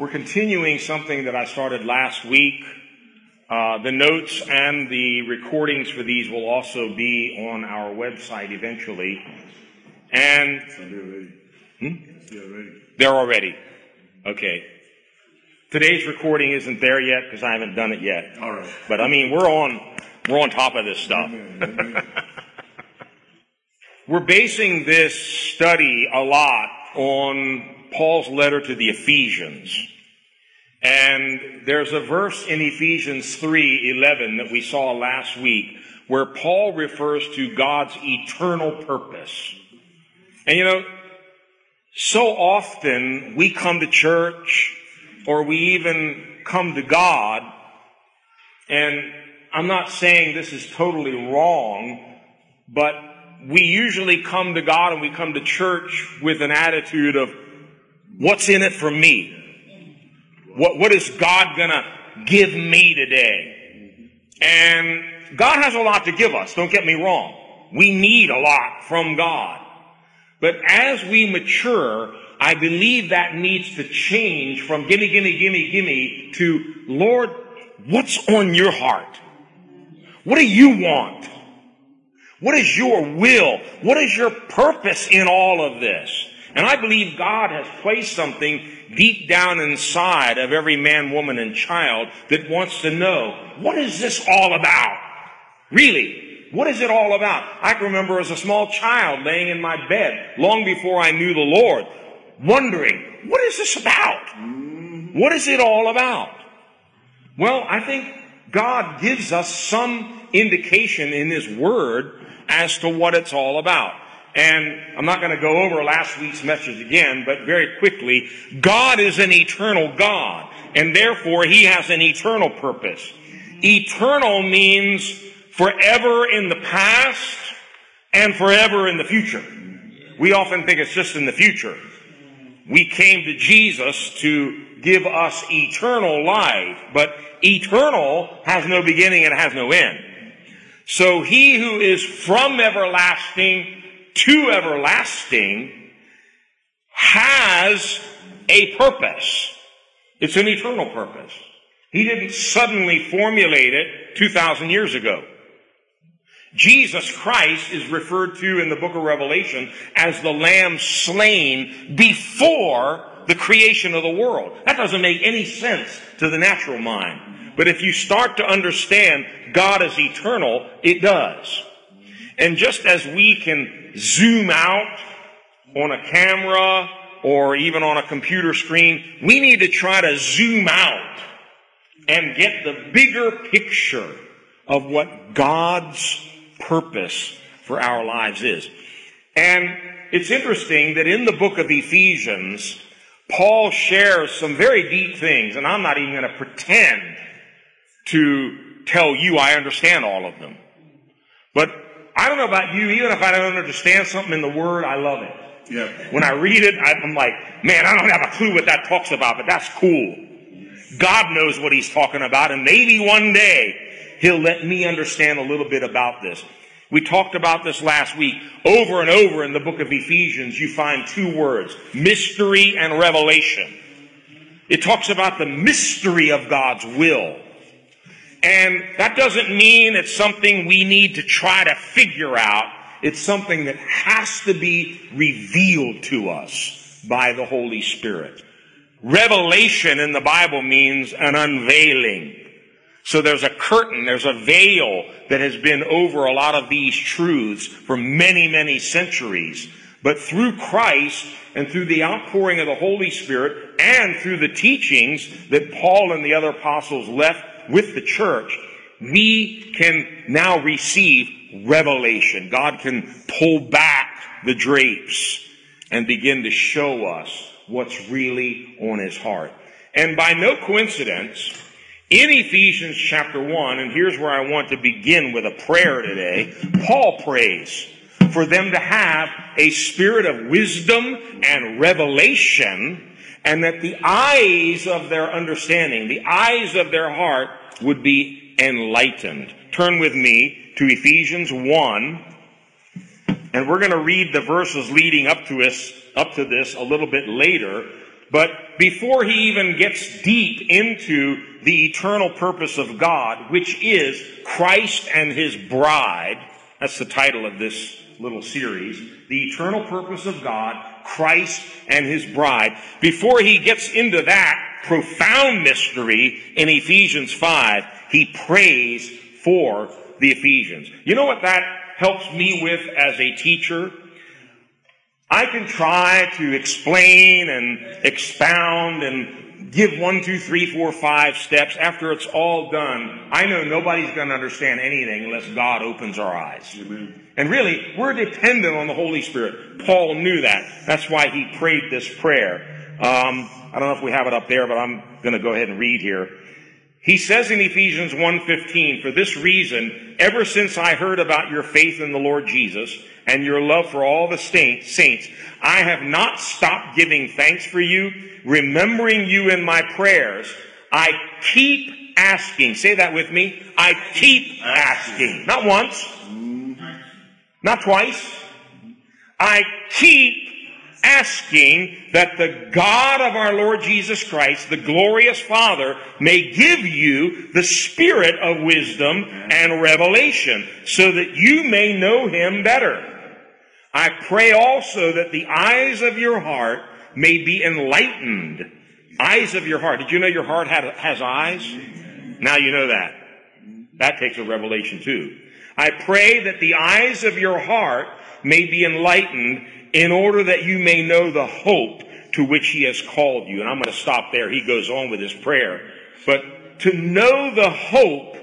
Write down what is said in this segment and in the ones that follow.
We're continuing something that I started last week. Uh, the notes and the recordings for these will also be on our website eventually. And they're hmm? they're already. Okay. Today's recording isn't there yet because I haven't done it yet. All right. But I mean, we're on we're on top of this stuff. we're basing this study a lot on Paul's letter to the Ephesians. And there's a verse in Ephesians 3:11 that we saw last week where Paul refers to God's eternal purpose. And you know, so often we come to church or we even come to God and I'm not saying this is totally wrong, but we usually come to God and we come to church with an attitude of, what's in it for me? What, what is God gonna give me today? And God has a lot to give us, don't get me wrong. We need a lot from God. But as we mature, I believe that needs to change from gimme, gimme, gimme, gimme to, Lord, what's on your heart? What do you want? What is your will? What is your purpose in all of this? And I believe God has placed something deep down inside of every man, woman, and child that wants to know, what is this all about? Really? What is it all about? I can remember as a small child laying in my bed long before I knew the Lord, wondering, what is this about? What is it all about? Well, I think God gives us some indication in His Word as to what it's all about. And I'm not going to go over last week's message again, but very quickly, God is an eternal God, and therefore He has an eternal purpose. Eternal means forever in the past and forever in the future. We often think it's just in the future. We came to Jesus to give us eternal life, but eternal has no beginning and has no end. So he who is from everlasting to everlasting has a purpose. It's an eternal purpose. He didn't suddenly formulate it 2,000 years ago. Jesus Christ is referred to in the book of Revelation as the lamb slain before the creation of the world. That doesn't make any sense to the natural mind. But if you start to understand God is eternal, it does. And just as we can zoom out on a camera or even on a computer screen, we need to try to zoom out and get the bigger picture of what God's purpose for our lives is. And it's interesting that in the book of Ephesians, Paul shares some very deep things, and I'm not even going to pretend to tell you I understand all of them. But I don't know about you, even if I don't understand something in the Word, I love it. Yeah. When I read it, I'm like, man, I don't have a clue what that talks about, but that's cool. God knows what He's talking about, and maybe one day He'll let me understand a little bit about this. We talked about this last week. Over and over in the book of Ephesians, you find two words, mystery and revelation. It talks about the mystery of God's will. And that doesn't mean it's something we need to try to figure out. It's something that has to be revealed to us by the Holy Spirit. Revelation in the Bible means an unveiling. So there's a curtain, there's a veil that has been over a lot of these truths for many, many centuries. But through Christ and through the outpouring of the Holy Spirit and through the teachings that Paul and the other apostles left with the church, we can now receive revelation. God can pull back the drapes and begin to show us what's really on his heart. And by no coincidence, in Ephesians chapter 1, and here's where I want to begin with a prayer today, Paul prays for them to have a spirit of wisdom and revelation and that the eyes of their understanding, the eyes of their heart would be enlightened. Turn with me to Ephesians 1, and we're going to read the verses leading up to us, up to this a little bit later. But before he even gets deep into the eternal purpose of God, which is Christ and his bride, that's the title of this little series, the eternal purpose of God, Christ and his bride. Before he gets into that profound mystery in Ephesians 5, he prays for the Ephesians. You know what that helps me with as a teacher? I can try to explain and expound and give one, two, three, four, five steps. After it's all done, I know nobody's going to understand anything unless God opens our eyes. Amen. And really, we're dependent on the Holy Spirit. Paul knew that. That's why he prayed this prayer. Um, I don't know if we have it up there, but I'm going to go ahead and read here. He says in Ephesians 1:15, "For this reason, ever since I heard about your faith in the Lord Jesus and your love for all the saints, I have not stopped giving thanks for you, remembering you in my prayers. I keep asking. Say that with me. I keep asking. Not once. Mm-hmm. Not twice. I keep asking that the God of our Lord Jesus Christ, the glorious Father, may give you the spirit of wisdom and revelation so that you may know him better. I pray also that the eyes of your heart may be enlightened. Eyes of your heart. Did you know your heart has eyes? Now you know that. That takes a revelation too. I pray that the eyes of your heart may be enlightened in order that you may know the hope to which he has called you. And I'm going to stop there. He goes on with his prayer. But to know the hope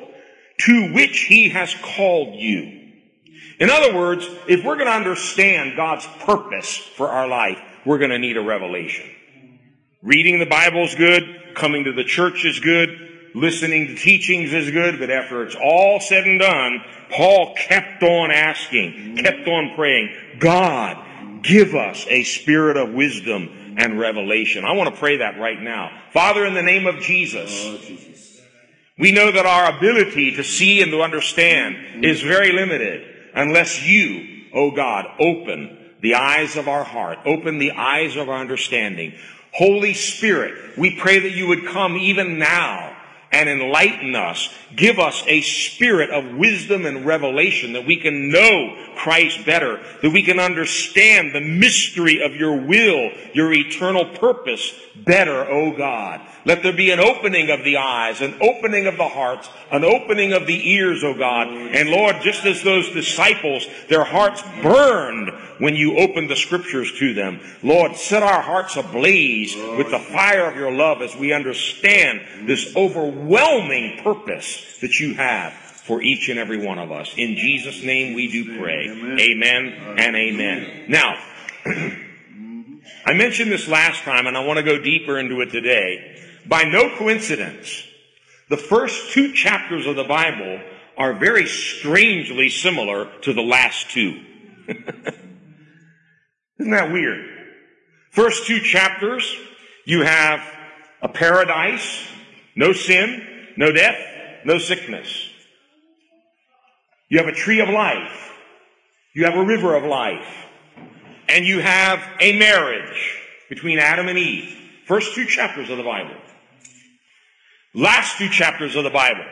to which he has called you. In other words, if we're going to understand God's purpose for our life, we're going to need a revelation. Reading the Bible is good. Coming to the church is good. Listening to teachings is good. But after it's all said and done, Paul kept on asking, kept on praying, God, give us a spirit of wisdom and revelation. I want to pray that right now. Father, in the name of Jesus, oh, we know that our ability to see and to understand is very limited unless you, oh God, open the eyes of our heart, open the eyes of our understanding. Holy Spirit, we pray that you would come even now and enlighten us. Give us a spirit of wisdom and revelation that we can know Christ better, that we can understand the mystery of your will, your eternal purpose better, O God. Let there be an opening of the eyes, an opening of the hearts, an opening of the ears, O God. And Lord, just as those disciples, their hearts burned when you opened the scriptures to them. Lord, set our hearts ablaze with the fire of your love as we understand this overwhelming purpose that you have for each and every one of us. In Jesus' name we do pray. Amen, amen and amen. Now, I mentioned this last time and I want to go deeper into it today. By no coincidence, the first two chapters of the Bible are very strangely similar to the last two. Isn't that weird? First two chapters, you have a paradise, no sin, no death, no sickness. You have a tree of life. You have a river of life. And you have a marriage between Adam and Eve. First two chapters of the Bible. Last two chapters of the Bible.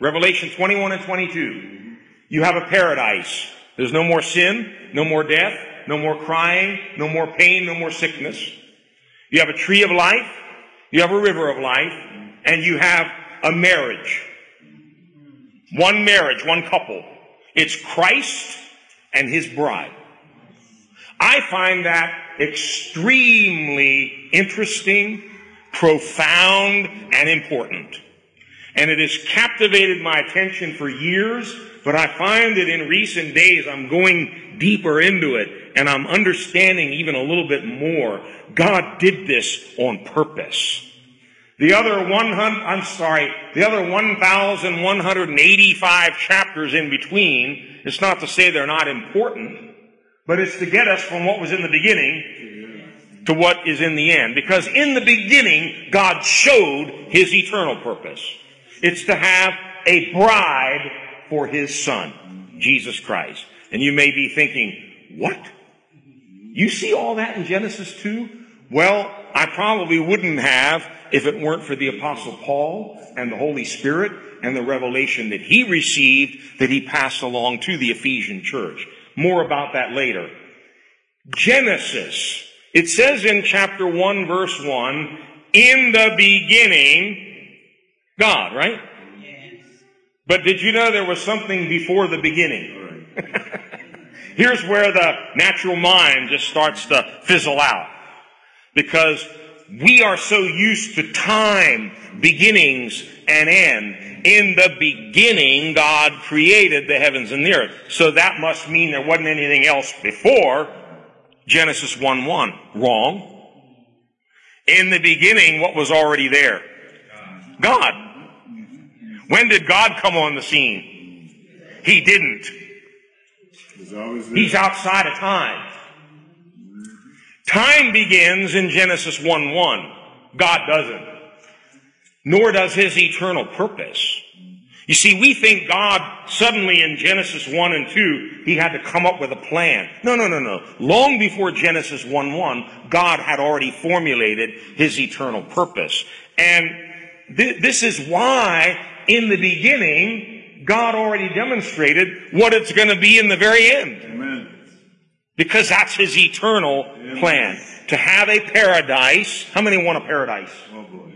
Revelation 21 and 22. You have a paradise. There's no more sin, no more death, no more crying, no more pain, no more sickness. You have a tree of life, you have a river of life, and you have a marriage. One marriage, one couple. It's Christ and his bride. I find that extremely interesting, profound, and important. And it has captivated my attention for years, but I find that in recent days I'm going deeper into it and I'm understanding even a little bit more. God did this on purpose. The other 100, I'm sorry, the other 1,185 chapters in between, it's not to say they're not important, but it's to get us from what was in the beginning to what is in the end. Because in the beginning, God showed His eternal purpose. It's to have a bride for His Son, Jesus Christ. And you may be thinking, what? You see all that in Genesis 2? Well, I probably wouldn't have if it weren't for the apostle Paul and the Holy Spirit and the revelation that he received that he passed along to the Ephesian church. More about that later. Genesis. It says in chapter 1 verse 1, in the beginning, God, right? Yes. But did you know there was something before the beginning? Here's where the natural mind just starts to fizzle out. Because we are so used to time, beginnings, and end. In the beginning, God created the heavens and the earth. So that must mean there wasn't anything else before Genesis 1 1. Wrong. In the beginning, what was already there? God. When did God come on the scene? He didn't. He's outside of time. Time begins in Genesis 1 1. God doesn't. Nor does his eternal purpose. You see, we think God suddenly in Genesis 1 and 2, he had to come up with a plan. No, no, no, no. Long before Genesis 1 1, God had already formulated his eternal purpose. And th- this is why in the beginning, God already demonstrated what it's going to be in the very end. Amen. Because that's his eternal plan. To have a paradise. How many want a paradise? Oh boy.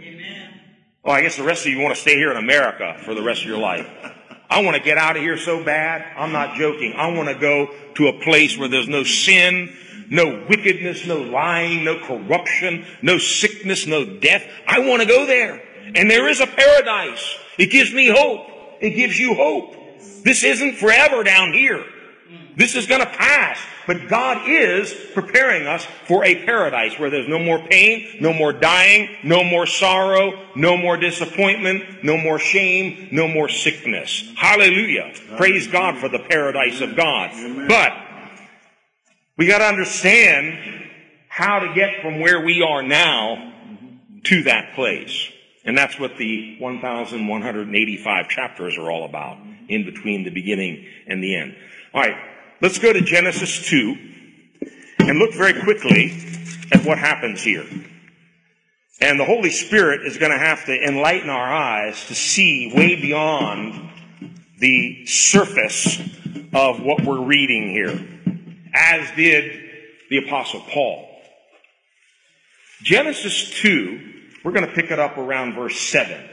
Well, oh, I guess the rest of you want to stay here in America for the rest of your life. I want to get out of here so bad. I'm not joking. I want to go to a place where there's no sin, no wickedness, no lying, no corruption, no sickness, no death. I want to go there. And there is a paradise. It gives me hope. It gives you hope. This isn't forever down here. This is going to pass. But God is preparing us for a paradise where there's no more pain, no more dying, no more sorrow, no more disappointment, no more shame, no more sickness. Hallelujah. Praise God for the paradise of God. But we got to understand how to get from where we are now to that place. And that's what the 1,185 chapters are all about, in between the beginning and the end. All right. Let's go to Genesis 2 and look very quickly at what happens here. And the Holy Spirit is going to have to enlighten our eyes to see way beyond the surface of what we're reading here, as did the Apostle Paul. Genesis 2, we're going to pick it up around verse 7.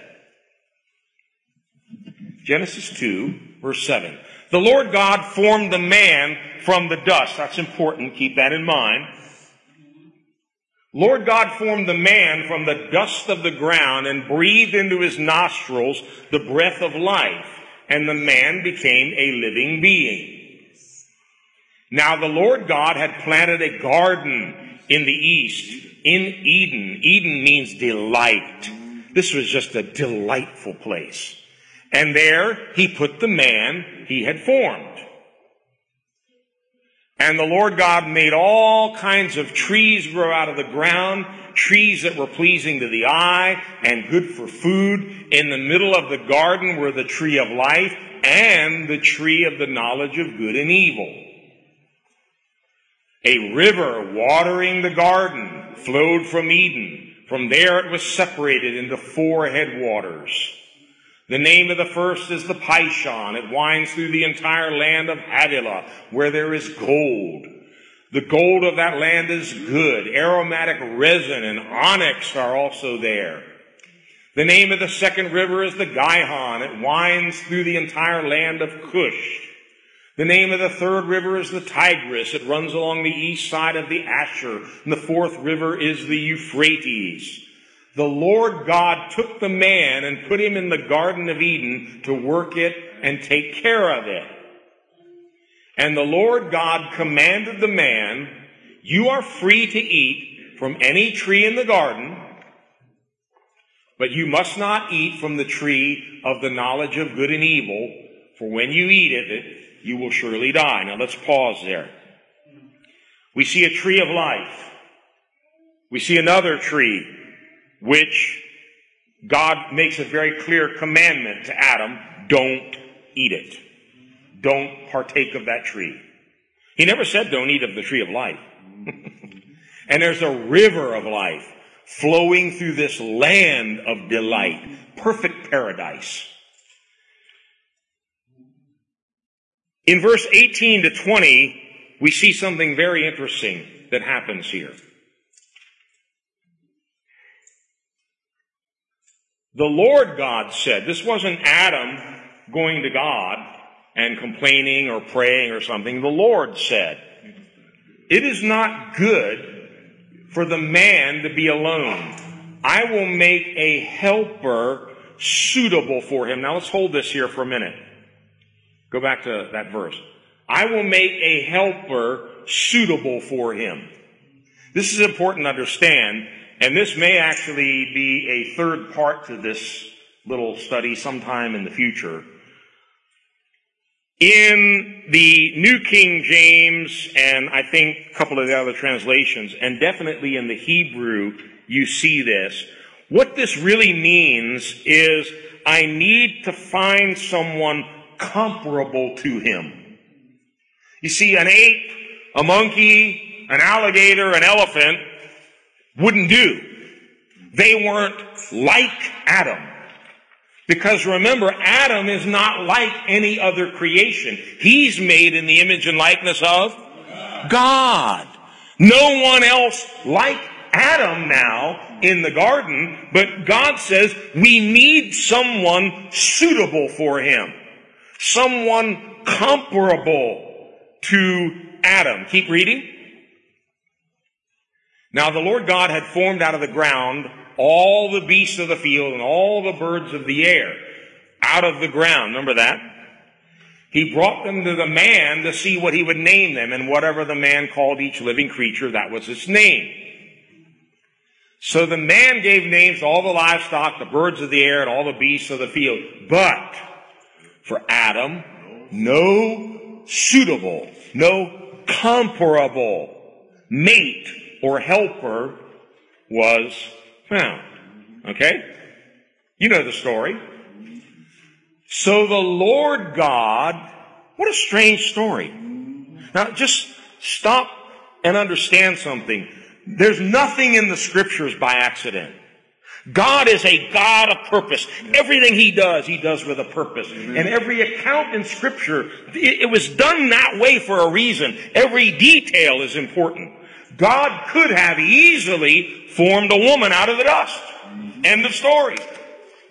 Genesis 2, verse 7. The Lord God formed the man from the dust. That's important. Keep that in mind. Lord God formed the man from the dust of the ground and breathed into his nostrils the breath of life, and the man became a living being. Now the Lord God had planted a garden in the east, in Eden. Eden means delight. This was just a delightful place. And there he put the man he had formed. And the Lord God made all kinds of trees grow out of the ground, trees that were pleasing to the eye and good for food. In the middle of the garden were the tree of life and the tree of the knowledge of good and evil. A river watering the garden flowed from Eden. From there it was separated into four headwaters. The name of the first is the Pishon. It winds through the entire land of Havilah, where there is gold. The gold of that land is good. Aromatic resin and onyx are also there. The name of the second river is the Gihon. It winds through the entire land of Cush. The name of the third river is the Tigris. It runs along the east side of the Ashur. And the fourth river is the Euphrates the Lord God took the man and put him in the Garden of Eden to work it and take care of it. And the Lord God commanded the man, you are free to eat from any tree in the garden, but you must not eat from the tree of the knowledge of good and evil, for when you eat of it, you will surely die. Now let's pause there. We see a tree of life. We see another tree which God makes a very clear commandment to Adam, don't eat it. Don't partake of that tree. He never said don't eat of the tree of life. And there's a river of life flowing through this land of delight. Perfect paradise. In verse 18 to 20, we see something very interesting that happens here. The Lord God said, this wasn't Adam going to God and complaining or praying or something. The Lord said, it is not good for the man to be alone. I will make a helper suitable for him. Now let's hold this here for a minute. Go back to that verse. I will make a helper suitable for him. This is important to understand and this may actually be a third part to this little study sometime in the future. In the New King James, and I think a couple of the other translations, and definitely in the Hebrew, you see this. What this really means is I need to find someone comparable to him. You see, an ape, a monkey, an alligator, an elephant, wouldn't do. They weren't like Adam. Because remember, Adam is not like any other creation. He's made in the image and likeness of God. No one else like Adam now in the garden, but God says we need someone suitable for him. Someone comparable to Adam. Keep reading. Now the Lord God had formed out of the ground all the beasts of the field and all the birds of the air out of the ground. Remember that? He brought them to the man to see what he would name them, and whatever the man called each living creature, that was its name. So the man gave names to all the livestock, the birds of the air, and all the beasts of the field. But for Adam, no suitable, no comparable mate or helper was found. Okay? You know the story. So the Lord God, what a strange story. Now just stop and understand something. There's nothing in the scriptures by accident. God is a God of purpose. Everything He does, He does with a purpose. And every account in scripture, it, it was done that way for a reason. Every detail is important. God could have easily formed a woman out of the dust. End of story.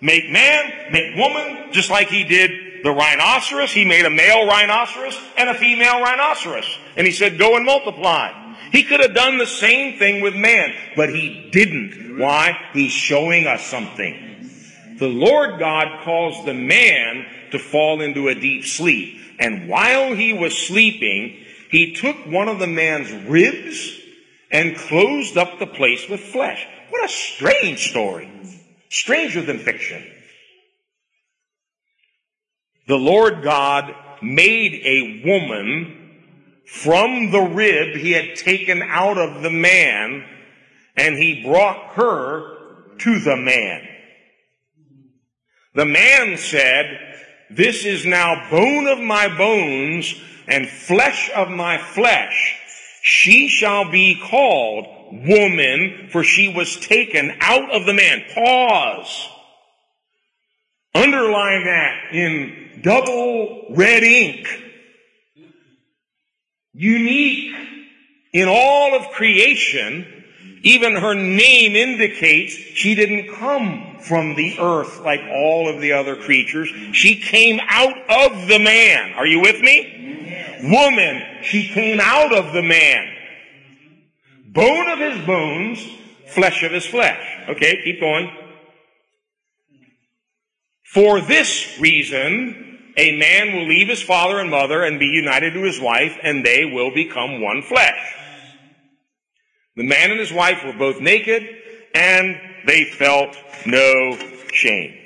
Make man, make woman, just like he did the rhinoceros. He made a male rhinoceros and a female rhinoceros. And he said, go and multiply. He could have done the same thing with man, but he didn't. Why? He's showing us something. The Lord God caused the man to fall into a deep sleep. And while he was sleeping, he took one of the man's ribs and closed up the place with flesh. What a strange story. Stranger than fiction. The Lord God made a woman from the rib he had taken out of the man, and he brought her to the man. The man said, This is now bone of my bones and flesh of my flesh. She shall be called woman, for she was taken out of the man. Pause. Underline that in double red ink. Unique in all of creation, even her name indicates she didn't come from the earth like all of the other creatures. She came out of the man. Are you with me? Woman, she came out of the man. Bone of his bones, flesh of his flesh. Okay, keep going. For this reason, a man will leave his father and mother and be united to his wife, and they will become one flesh. The man and his wife were both naked, and they felt no shame.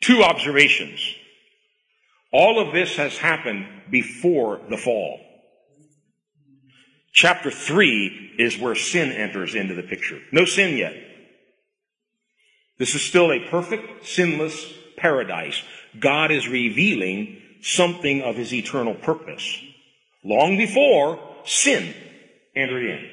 Two observations. All of this has happened before the fall. Chapter 3 is where sin enters into the picture. No sin yet. This is still a perfect, sinless paradise. God is revealing something of his eternal purpose. Long before sin entered in.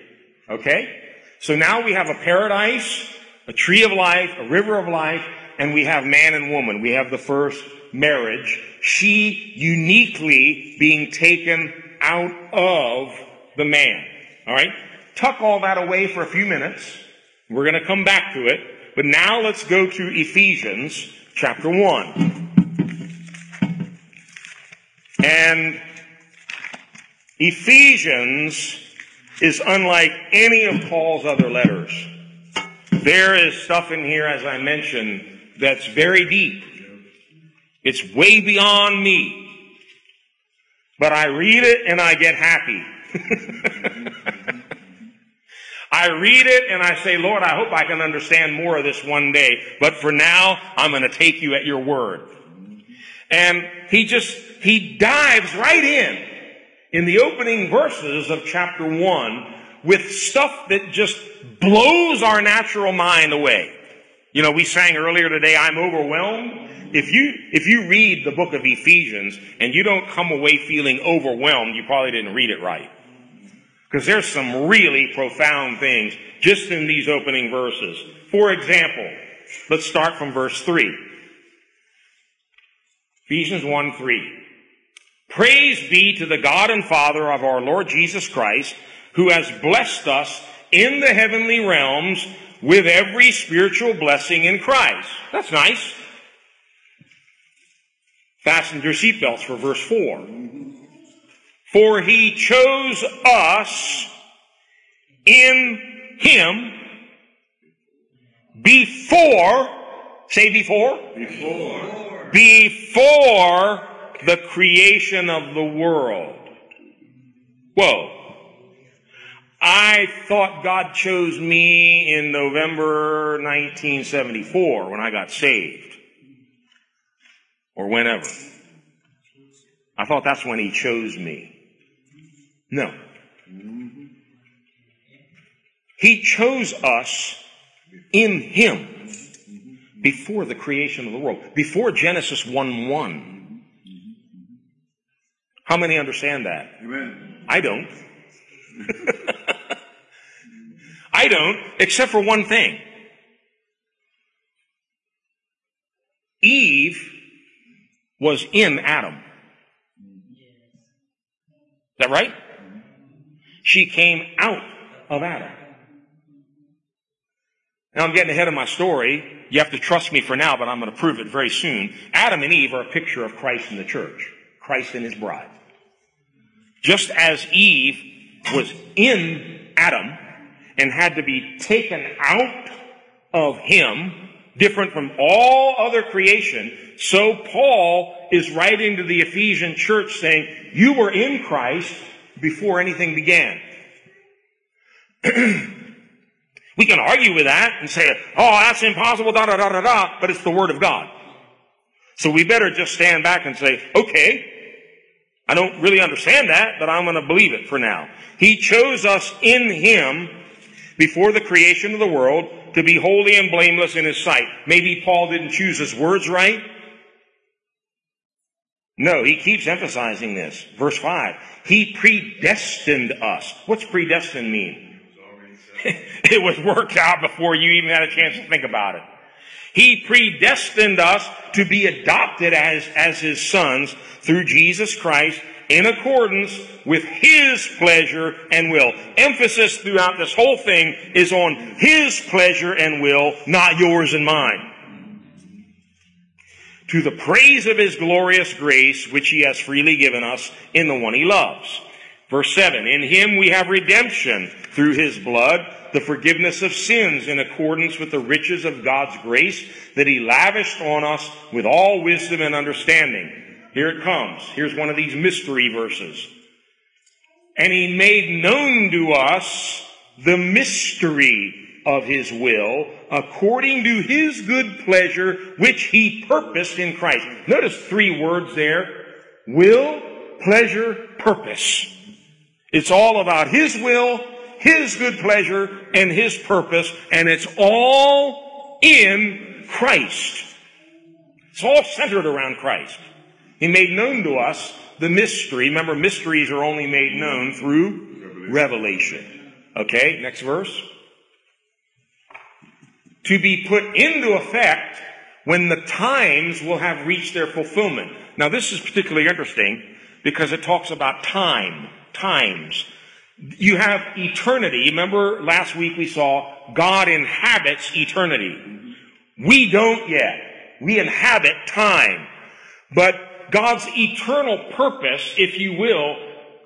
Okay? So now we have a paradise, a tree of life, a river of life, and we have man and woman. We have the first marriage. She uniquely being taken out of the man. Alright? Tuck all that away for a few minutes. We're gonna come back to it. But now let's go to Ephesians chapter 1. And Ephesians is unlike any of Paul's other letters. There is stuff in here, as I mentioned, that's very deep. It's way beyond me. But I read it and I get happy. I read it and I say, Lord, I hope I can understand more of this one day. But for now, I'm going to take you at your word. And he just, he dives right in, in the opening verses of chapter one, with stuff that just blows our natural mind away. You know, we sang earlier today, I'm overwhelmed. If you, if you read the book of Ephesians and you don't come away feeling overwhelmed, you probably didn't read it right. Because there's some really profound things just in these opening verses. For example, let's start from verse 3. Ephesians 1 3. Praise be to the God and Father of our Lord Jesus Christ, who has blessed us in the heavenly realms with every spiritual blessing in Christ. That's nice. Fasten your seatbelts for verse 4. For he chose us in him before, say before? Before. Before the creation of the world. Whoa. I thought God chose me in November 1974 when I got saved. Or whenever. I thought that's when He chose me. No. He chose us in Him before the creation of the world, before Genesis 1 1. How many understand that? Amen. I don't. I don't, except for one thing. Eve was in Adam. Is that right? She came out of Adam. Now I'm getting ahead of my story. You have to trust me for now, but I'm going to prove it very soon. Adam and Eve are a picture of Christ in the church. Christ and his bride. Just as Eve was in Adam and had to be taken out of him, different from all other creation, so Paul is writing to the Ephesian church saying, you were in Christ before anything began. we can argue with that and say, oh, that's impossible, da da da da da, but it's the Word of God. So we better just stand back and say, okay, I don't really understand that, but I'm going to believe it for now. He chose us in Him before the creation of the world to be holy and blameless in His sight. Maybe Paul didn't choose his words right. No, he keeps emphasizing this. Verse 5. He predestined us. What's predestined mean? it was worked out before you even had a chance to think about it. He predestined us to be adopted as, as his sons through Jesus Christ in accordance with his pleasure and will. Emphasis throughout this whole thing is on his pleasure and will, not yours and mine. To the praise of his glorious grace, which he has freely given us in the one he loves. Verse 7, in him we have redemption through his blood, the forgiveness of sins in accordance with the riches of God's grace that he lavished on us with all wisdom and understanding. Here it comes. Here's one of these mystery verses. And he made known to us the mystery of his will according to his good pleasure which he purposed in Christ. Notice three words there. Will, pleasure, purpose. It's all about his will, his good pleasure, and his purpose, and it's all in Christ. It's all centered around Christ. He made known to us the mystery. Remember, mysteries are only made known through revelation. Okay, next verse. To be put into effect when the times will have reached their fulfillment. Now this is particularly interesting because it talks about time, times. You have eternity. Remember last week we saw God inhabits eternity. We don't yet. We inhabit time. But God's eternal purpose, if you will,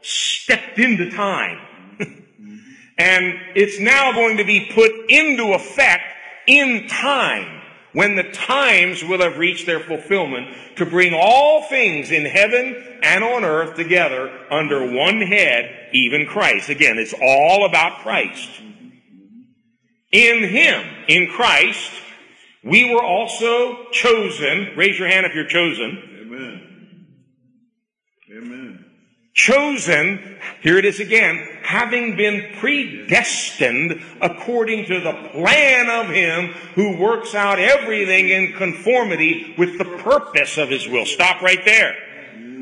stepped into time. and it's now going to be put into effect in time when the times will have reached their fulfillment to bring all things in heaven and on earth together under one head, even Christ. Again, it's all about Christ. In Him, in Christ, we were also chosen. Raise your hand if you're chosen chosen, here it is again, having been predestined according to the plan of Him who works out everything in conformity with the purpose of His will. Stop right there.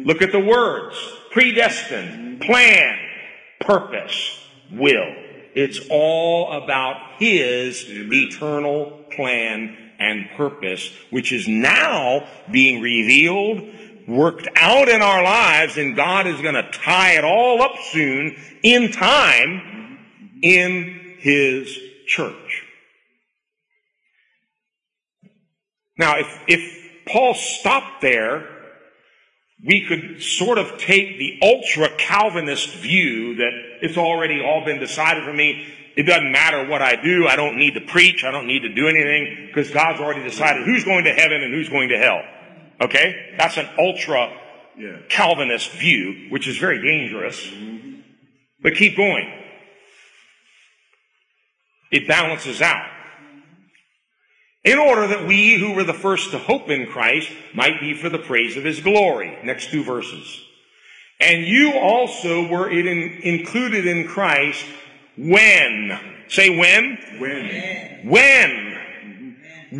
Look at the words. Predestined, plan, purpose, will. It's all about His eternal plan and purpose, which is now being revealed worked out in our lives and God is going to tie it all up soon in time in His church. Now, if, if Paul stopped there, we could sort of take the ultra Calvinist view that it's already all been decided for me. It doesn't matter what I do. I don't need to preach. I don't need to do anything because God's already decided who's going to heaven and who's going to hell. Okay? That's an ultra yeah. Calvinist view, which is very dangerous. Mm-hmm. But keep going. It balances out. In order that we who were the first to hope in Christ might be for the praise of his glory. Next two verses. And you also were in, included in Christ when. Say when. When. When.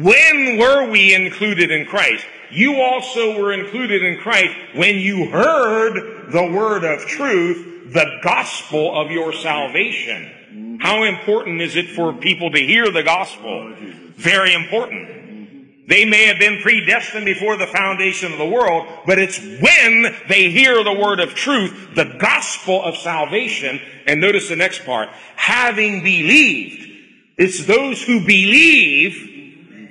When were we included in Christ? you also were included in Christ when you heard the word of truth, the gospel of your salvation. How important is it for people to hear the gospel? Oh, Very important. They may have been predestined before the foundation of the world, but it's when they hear the word of truth, the gospel of salvation, and notice the next part, having believed. It's those who believe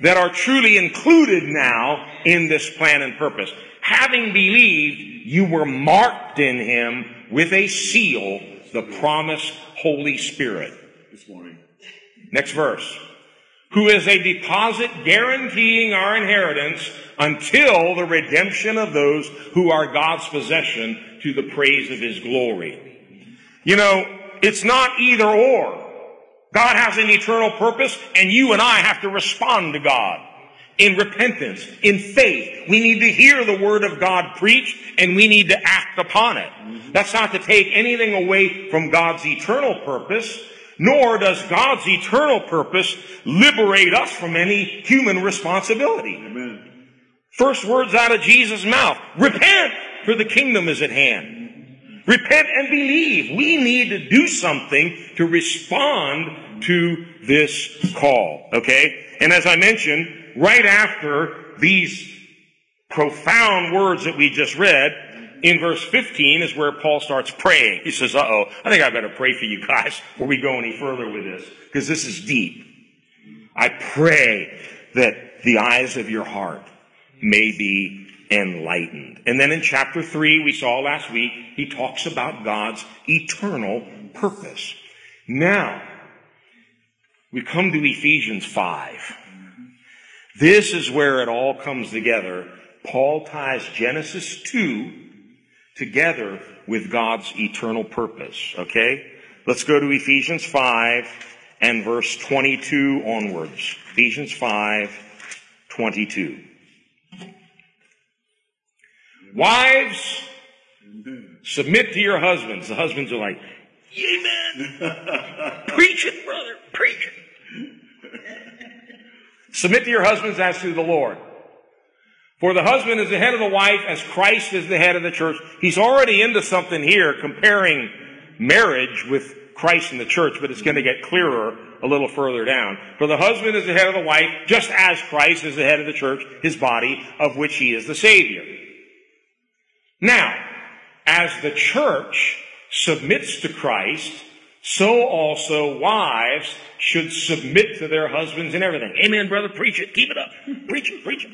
that are truly included now in this plan and purpose. Having believed, you were marked in him with a seal, the promised Holy Spirit. This morning. Next verse. Who is a deposit guaranteeing our inheritance until the redemption of those who are God's possession to the praise of his glory. You know, it's not either or. God has an eternal purpose and you and I have to respond to God in repentance, in faith. We need to hear the word of God preached and we need to act upon it. That's not to take anything away from God's eternal purpose, nor does God's eternal purpose liberate us from any human responsibility. Amen. First words out of Jesus' mouth. Repent, for the kingdom is at hand. Repent and believe. We need to do something to respond to this call. Okay? And as I mentioned, right after these profound words that we just read, in verse 15 is where Paul starts praying. He says, uh oh, I think I better pray for you guys before we go any further with this, because this is deep. I pray that the eyes of your heart may be enlightened. And then in chapter 3, we saw last week, he talks about God's eternal purpose. Now, we come to Ephesians 5. This is where it all comes together. Paul ties Genesis 2 together with God's eternal purpose. Okay? Let's go to Ephesians 5 and verse 22 onwards. Ephesians 5, 22. Wives, submit to your husbands. The husbands are like, Amen. Preach it, brother. Preach it. submit to your husbands as to the Lord. For the husband is the head of the wife as Christ is the head of the church. He's already into something here comparing marriage with Christ and the church, but it's going to get clearer a little further down. For the husband is the head of the wife, just as Christ is the head of the church, his body, of which he is the Savior. Now, as the church submits to Christ, so also wives should submit to their husbands in everything. Amen, brother. Preach it. Keep it up. Preach it. Preach it.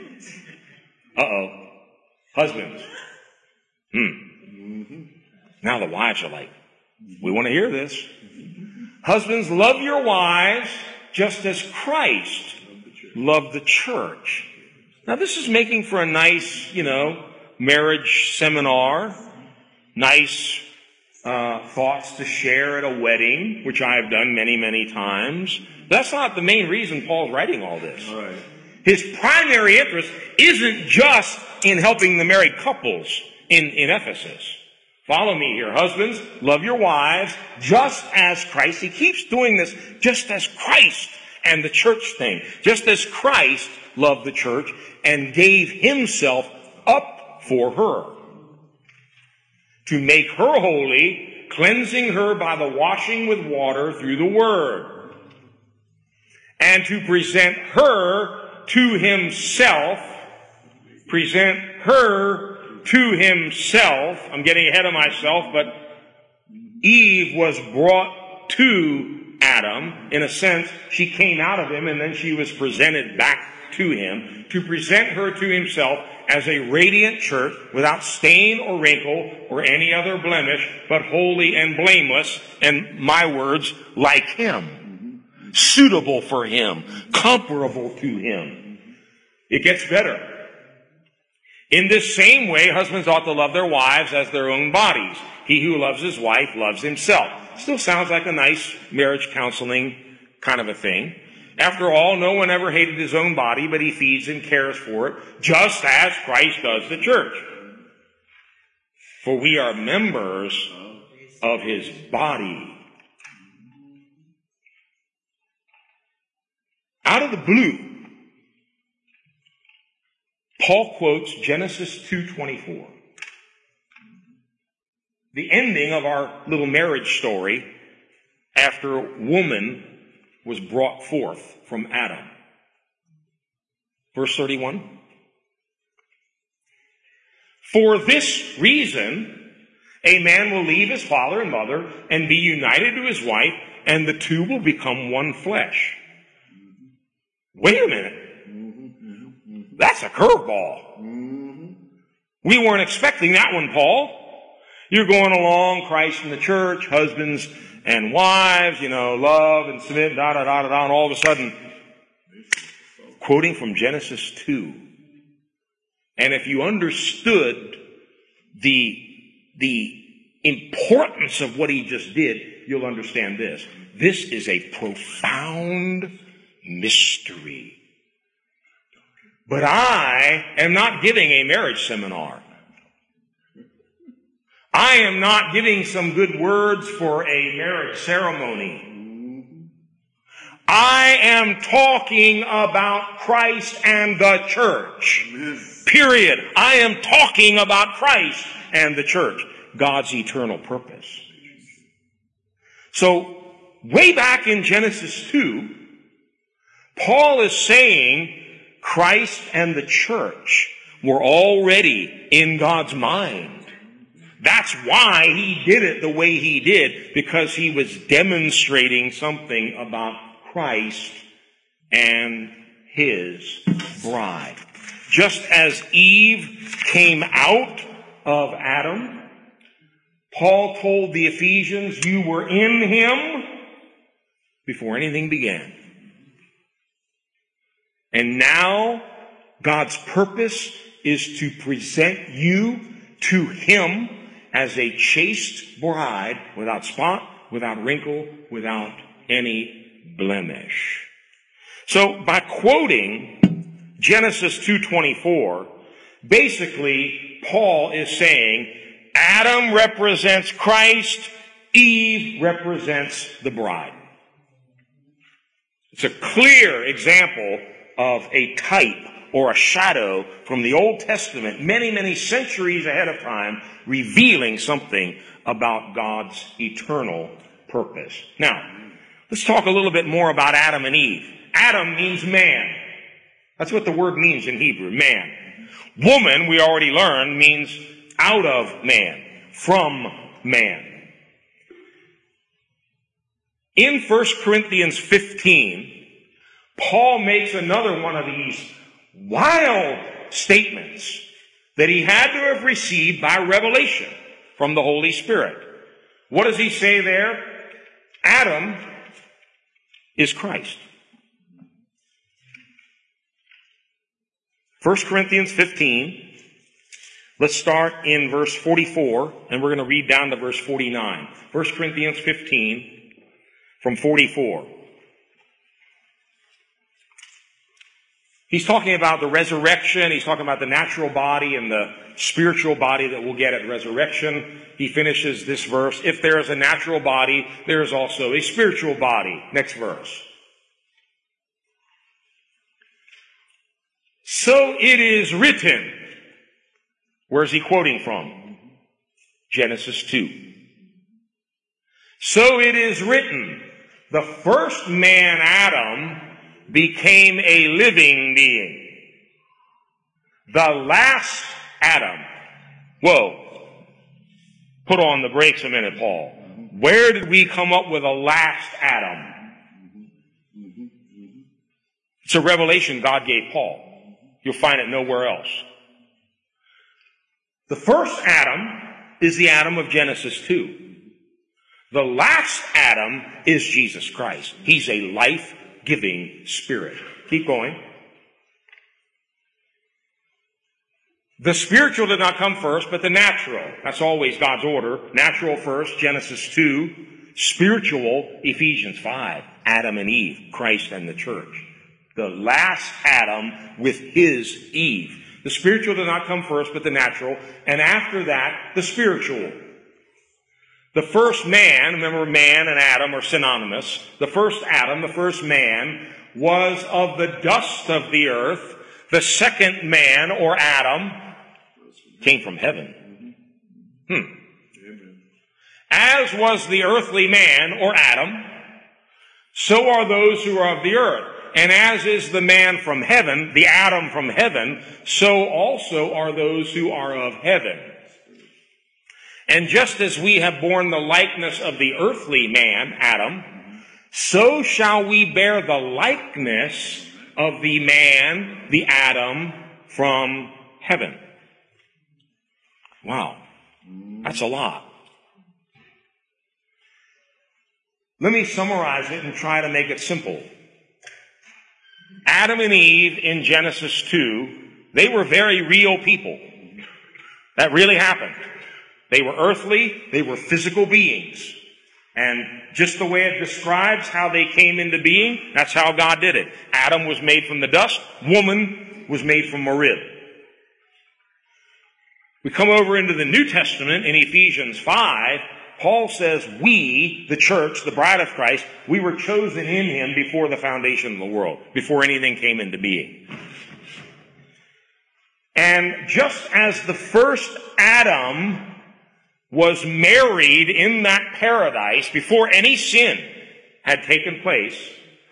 Uh oh. Husbands. Hmm. Now the wives are like, we want to hear this. Husbands, love your wives just as Christ loved the church. Now this is making for a nice, you know, marriage seminar, nice uh, thoughts to share at a wedding, which I have done many, many times. That's not the main reason Paul's writing all this. Right. His primary interest isn't just in helping the married couples in, in Ephesus. Follow me here. Husbands, love your wives just as Christ. He keeps doing this just as Christ and the church thing. Just as Christ loved the church and gave himself up for her. To make her holy, cleansing her by the washing with water through the word. And to present her to himself, present her to himself. I'm getting ahead of myself, but Eve was brought to Adam. In a sense, she came out of him and then she was presented back to him to present her to himself as a radiant church without stain or wrinkle or any other blemish, but holy and blameless, and my words, like him. Suitable for him. Comparable to him. It gets better. In this same way, husbands ought to love their wives as their own bodies. He who loves his wife loves himself. Still sounds like a nice marriage counseling kind of a thing. After all, no one ever hated his own body, but he feeds and cares for it, just as Christ does the church. For we are members of his body. Out of the blue, Paul quotes Genesis 2:24. The ending of our little marriage story after woman was brought forth from Adam. Verse 31. For this reason, a man will leave his father and mother and be united to his wife, and the two will become one flesh. Wait a minute. That's a curveball. We weren't expecting that one, Paul. You're going along, Christ and the church, husbands and wives, you know, love and submit, da da da da da, and all of a sudden, quoting from Genesis 2. And if you understood the, the importance of what he just did, you'll understand this. This is a profound mystery. But I am not giving a marriage seminar. I am not giving some good words for a marriage ceremony. I am talking about Christ and the church. Period. I am talking about Christ and the church. God's eternal purpose. So, way back in Genesis 2, Paul is saying Christ and the church were already in God's mind. That's why he did it the way he did, because he was demonstrating something about Christ and his bride. Just as Eve came out of Adam, Paul told the Ephesians, you were in him before anything began. And now God's purpose is to present you to Him as a chaste bride without spot, without wrinkle, without any blemish. So by quoting Genesis 2.24, basically Paul is saying Adam represents Christ, Eve represents the bride. It's a clear example of a type or a shadow from the Old Testament many, many centuries ahead of time, revealing something about God's eternal purpose. Now, let's talk a little bit more about Adam and Eve. Adam means man. That's what the word means in Hebrew, man. Woman, we already learned, means out of man, from man. In 1 Corinthians 15, Paul makes another one of these wild statements that he had to have received by revelation from the Holy Spirit. What does he say there? Adam is Christ. 1 Corinthians 15. Let's start in verse 44, and we're going to read down to verse 49. 1 Corinthians 15 from 44. He's talking about the resurrection. He's talking about the natural body and the spiritual body that we'll get at resurrection. He finishes this verse. If there is a natural body, there is also a spiritual body. Next verse. So it is written. Where's he quoting from? Genesis 2. So it is written, the first man, Adam, became a living being. The last Adam. Whoa. Put on the brakes a minute, Paul. Where did we come up with a last Adam? It's a revelation God gave Paul. You'll find it nowhere else. The first Adam is the Adam of Genesis 2. The last Adam is Jesus Christ. He's a life-giving spirit. Keep going. The spiritual did not come first, but the natural. That's always God's order. Natural first, Genesis 2. Spiritual, Ephesians 5. Adam and Eve, Christ and the church the last Adam with his Eve. The spiritual did not come first, but the natural. And after that, the spiritual. The first man, remember man and Adam are synonymous. The first Adam, the first man, was of the dust of the earth. The second man, or Adam, came from heaven. Hmm. As was the earthly man, or Adam, so are those who are of the earth. And as is the man from heaven, the Adam from heaven, so also are those who are of heaven. And just as we have borne the likeness of the earthly man, Adam, so shall we bear the likeness of the man, the Adam from heaven. Wow. That's a lot. Let me summarize it and try to make it simple. Adam and Eve in Genesis 2, they were very real people. That really happened. They were earthly, they were physical beings. And just the way it describes how they came into being, that's how God did it. Adam was made from the dust, woman was made from a rib. We come over into the New Testament in Ephesians 5, Paul says we, the church, the bride of Christ, we were chosen in him before the foundation of the world, before anything came into being. And just as the first Adam was married in that paradise before any sin had taken place,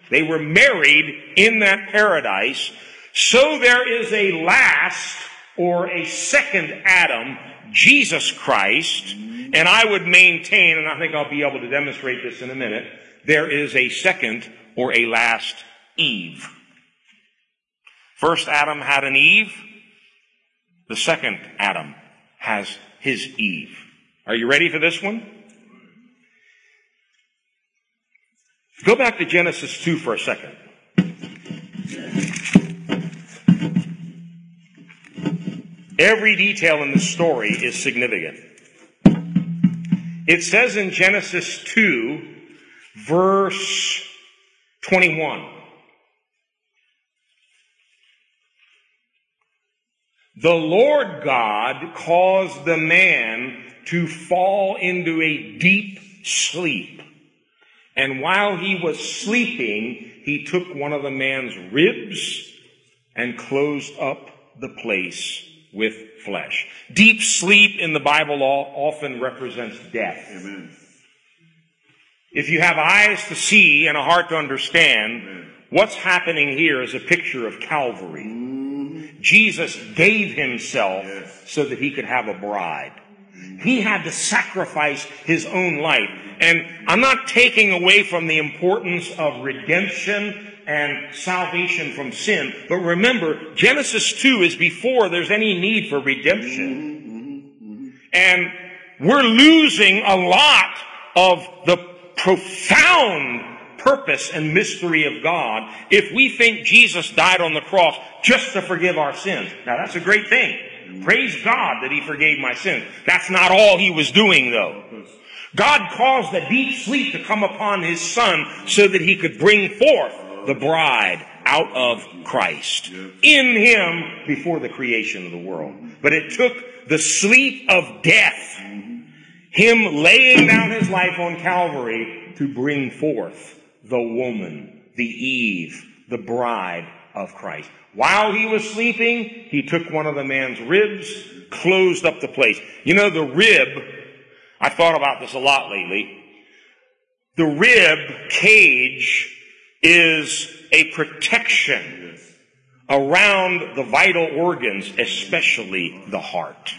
they were married in that paradise, so there is a last or a second Adam, Jesus Christ, and I would maintain, and I think I'll be able to demonstrate this in a minute, there is a second or a last Eve. First Adam had an Eve. The second Adam has his Eve. Are you ready for this one? Go back to Genesis 2 for a second. Every detail in the story is significant. It says in Genesis 2, verse 21. The Lord God caused the man to fall into a deep sleep. And while he was sleeping, he took one of the man's ribs and closed up the place with flesh. Deep sleep in the Bible often represents death. Amen. If you have eyes to see and a heart to understand, Amen. what's happening here is a picture of Calvary. Jesus gave himself yes. so that he could have a bride. He had to sacrifice his own life. And I'm not taking away from the importance of redemption and salvation from sin. But remember, Genesis 2 is before there's any need for redemption. And we're losing a lot of the profound purpose and mystery of God if we think Jesus died on the cross just to forgive our sins. Now that's a great thing. Praise God that He forgave my sins. That's not all He was doing though. God caused a deep sleep to come upon His Son so that He could bring forth the bride out of Christ in Him before the creation of the world. But it took the sleep of death, Him laying down His life on Calvary to bring forth the woman, the Eve, the bride of Christ. While he was sleeping, he took one of the man's ribs, closed up the place. You know, the rib, I thought about this a lot lately. The rib cage is a protection around the vital organs, especially the heart.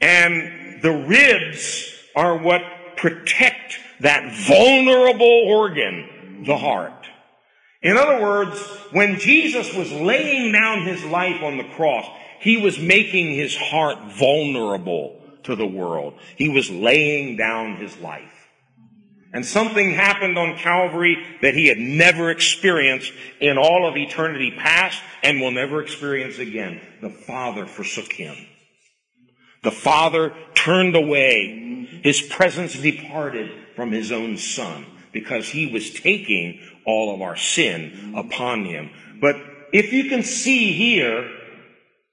And the ribs are what protect that vulnerable organ, the heart. In other words, when Jesus was laying down his life on the cross, he was making his heart vulnerable to the world. He was laying down his life. And something happened on Calvary that he had never experienced in all of eternity past and will never experience again. The Father forsook him. The Father turned away. His presence departed from his own Son because he was taking all of our sin upon him. But if you can see here,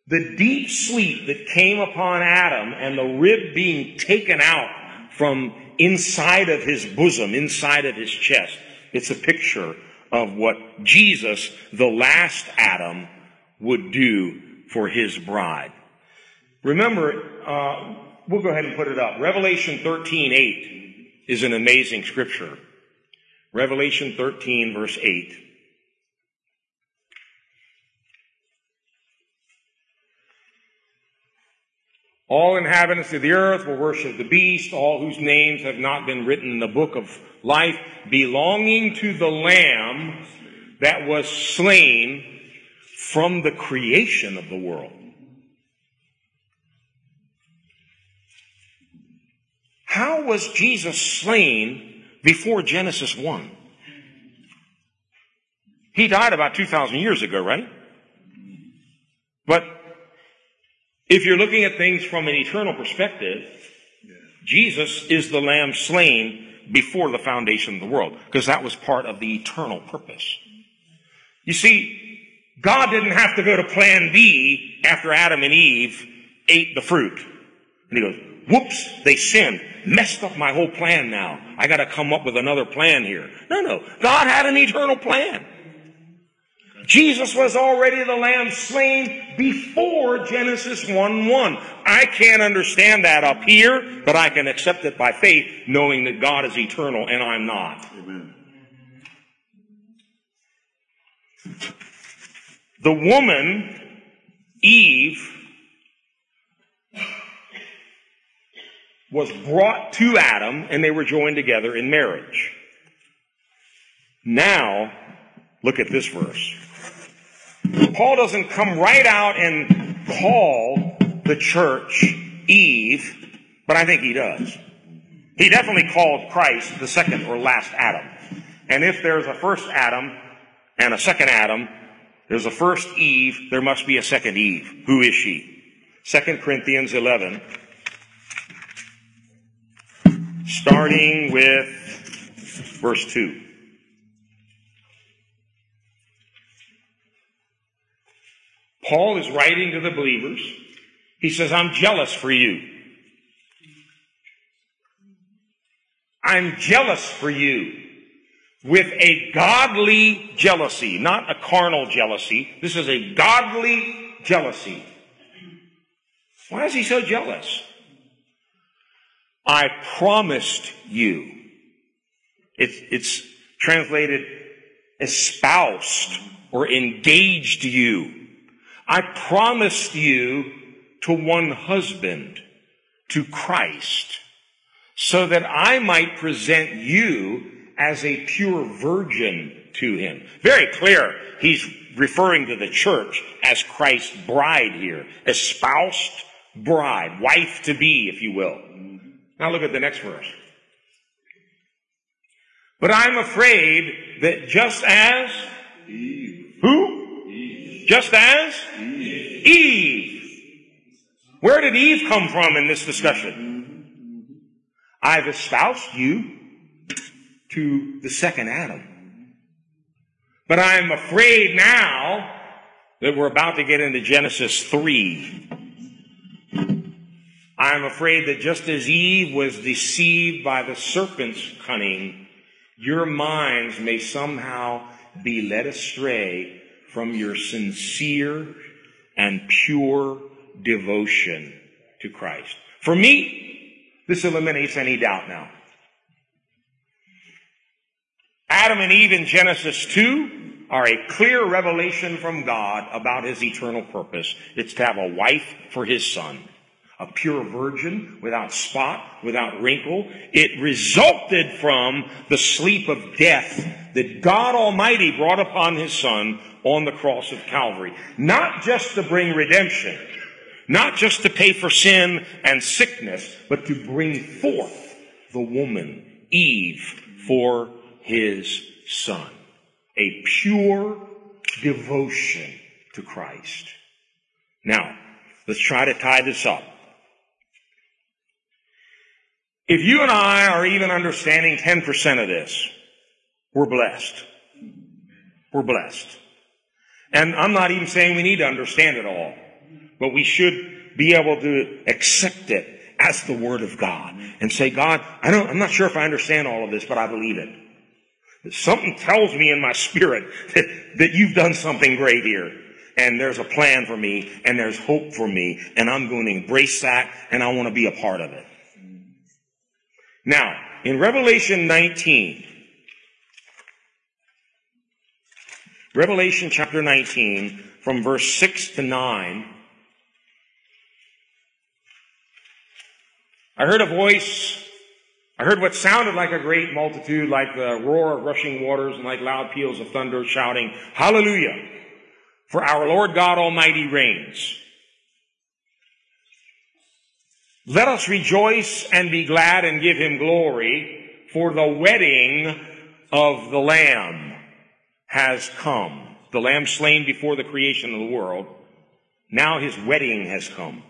the deep sleep that came upon Adam and the rib being taken out from inside of his bosom, inside of his chest, it's a picture of what Jesus, the last Adam, would do for his bride. Remember, uh, we'll go ahead and put it up. Revelation 13, 8 is an amazing scripture. Revelation 13 verse 8. All inhabitants of the earth will worship the beast, all whose names have not been written in the book of life, belonging to the Lamb that was slain from the creation of the world. How was Jesus slain before Genesis 1. He died about 2,000 years ago, right? But if you're looking at things from an eternal perspective, Jesus is the lamb slain before the foundation of the world, because that was part of the eternal purpose. You see, God didn't have to go to plan B after Adam and Eve ate the fruit. And he goes, whoops, they sinned. Messed up my whole plan now. I gotta come up with another plan here. No, no. God had an eternal plan. Jesus was already the lamb slain before Genesis 1 1. I can't understand that up here, but I can accept it by faith, knowing that God is eternal and I'm not. Amen. The woman, Eve, was brought to Adam and they were joined together in marriage. Now, look at this verse. Paul doesn't come right out and call the church Eve, but I think he does. He definitely called Christ the second or last Adam. And if there's a first Adam and a second Adam, there's a first Eve, there must be a second Eve. Who is she? 2 Corinthians 11, starting with verse 2. Paul is writing to the believers. He says, I'm jealous for you. I'm jealous for you with a godly jealousy, not a carnal jealousy. This is a godly jealousy. Why is he so jealous? I promised you. It's, it's translated espoused or engaged you. I promised you to one husband, to Christ, so that I might present you as a pure virgin to him. Very clear. He's referring to the church as Christ's bride here. Espoused bride. Wife to be, if you will. Now look at the next verse. But I'm afraid that just as Eve. Who? Eve. Just as Eve. Eve. Where did Eve come from in this discussion? I've espoused you to the second Adam. But I'm afraid now that we're about to get into Genesis 3. I'm afraid that just as Eve was deceived by the serpent's cunning, your minds may somehow be led astray from your sincere and pure devotion to Christ. For me, this eliminates any doubt now. Adam and Eve in Genesis 2 are a clear revelation from God about his eternal purpose. It's to have a wife for his son. A pure virgin, without spot, without wrinkle. It resulted from the sleep of death that God Almighty brought upon his son on the cross of Calvary. Not just to bring redemption, not just to pay for sin and sickness, but to bring forth the woman, Eve, for his son. A pure devotion to Christ. Now, let's try to tie this up. If you and I are even understanding 10% of this, we're blessed. We're blessed. And I'm not even saying we need to understand it all, but we should be able to accept it as the Word of God and say, God, I don't, I'm not sure if I understand all of this, but I believe it. Something tells me in my spirit that, that you've done something great here. And there's a plan for me and there's hope for me and I'm going to embrace that and I want to be a part of it. Now, in Revelation 19, Revelation chapter 19 from verse 6 to 9, I heard a voice I heard what sounded like a great multitude, like the roar of rushing waters and like loud peals of thunder shouting, Hallelujah! For our Lord God Almighty reigns. Let us rejoice and be glad and give him glory, for the wedding of the Lamb has come. The Lamb slain before the creation of the world. Now his wedding has come.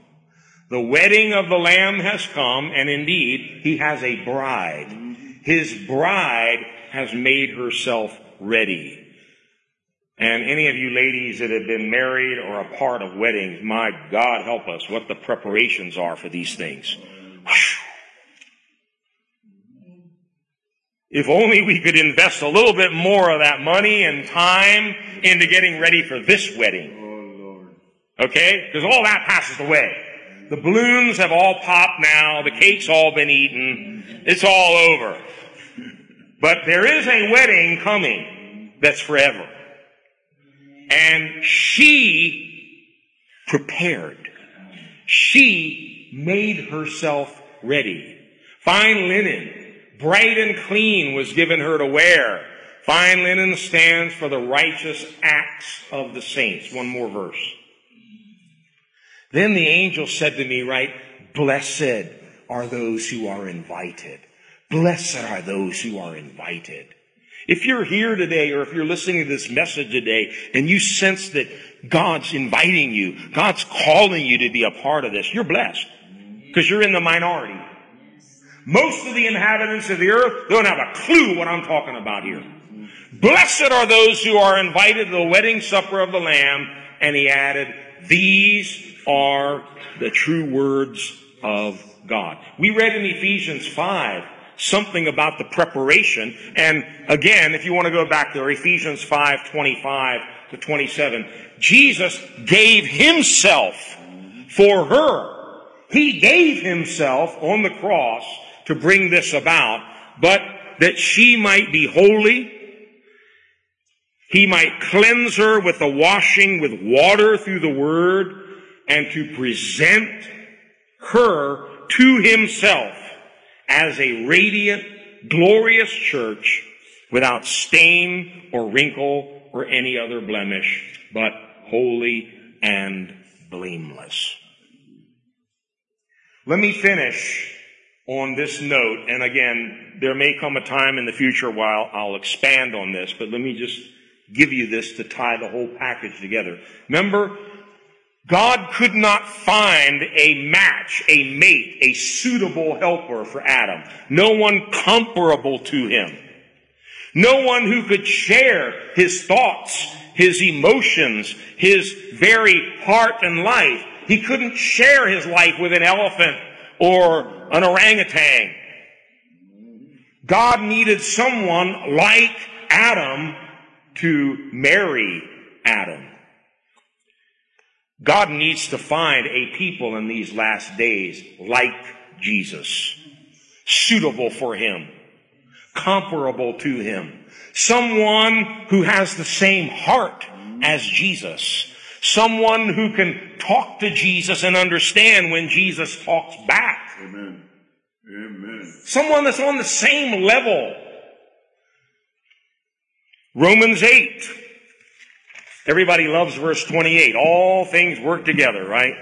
The wedding of the Lamb has come, and indeed, he has a bride. His bride has made herself ready. And any of you ladies that have been married or a part of weddings, my God help us what the preparations are for these things. If only we could invest a little bit more of that money and time into getting ready for this wedding. Oh, okay? Because all that passes away. The balloons have all popped now. The cake's all been eaten. It's all over. But there is a wedding coming that's forever. And she prepared. She made herself ready. Fine linen, bright and clean was given her to wear. Fine linen stands for the righteous acts of the saints. One more verse. Then the angel said to me, right, blessed are those who are invited. Blessed are those who are invited. If you're here today or if you're listening to this message today and you sense that God's inviting you, God's calling you to be a part of this, you're blessed because you're in the minority. Most of the inhabitants of the earth don't have a clue what I'm talking about here. Blessed are those who are invited to the wedding supper of the Lamb. And he added, these are the true words of God. We read in Ephesians 5, something about the preparation. And again, if you want to go back there, Ephesians 5, 25 to 27, Jesus gave himself for her. He gave himself on the cross to bring this about, but that she might be holy, he might cleanse her with the washing with water through the word, and to present her to himself as a radiant, glorious church without stain or wrinkle or any other blemish, but holy and blameless. Let me finish on this note, and again, there may come a time in the future while I'll expand on this, but let me just give you this to tie the whole package together. Remember, God could not find a match, a mate, a suitable helper for Adam. No one comparable to him. No one who could share his thoughts, his emotions, his very heart and life. He couldn't share his life with an elephant or an orangutan. God needed someone like Adam to marry Adam. God needs to find a people in these last days like Jesus, suitable for him, comparable to him, someone who has the same heart as Jesus, someone who can talk to Jesus and understand when Jesus talks back. Amen. Amen. Someone that's on the same level. Romans 8. Everybody loves verse 28. All things work together, right?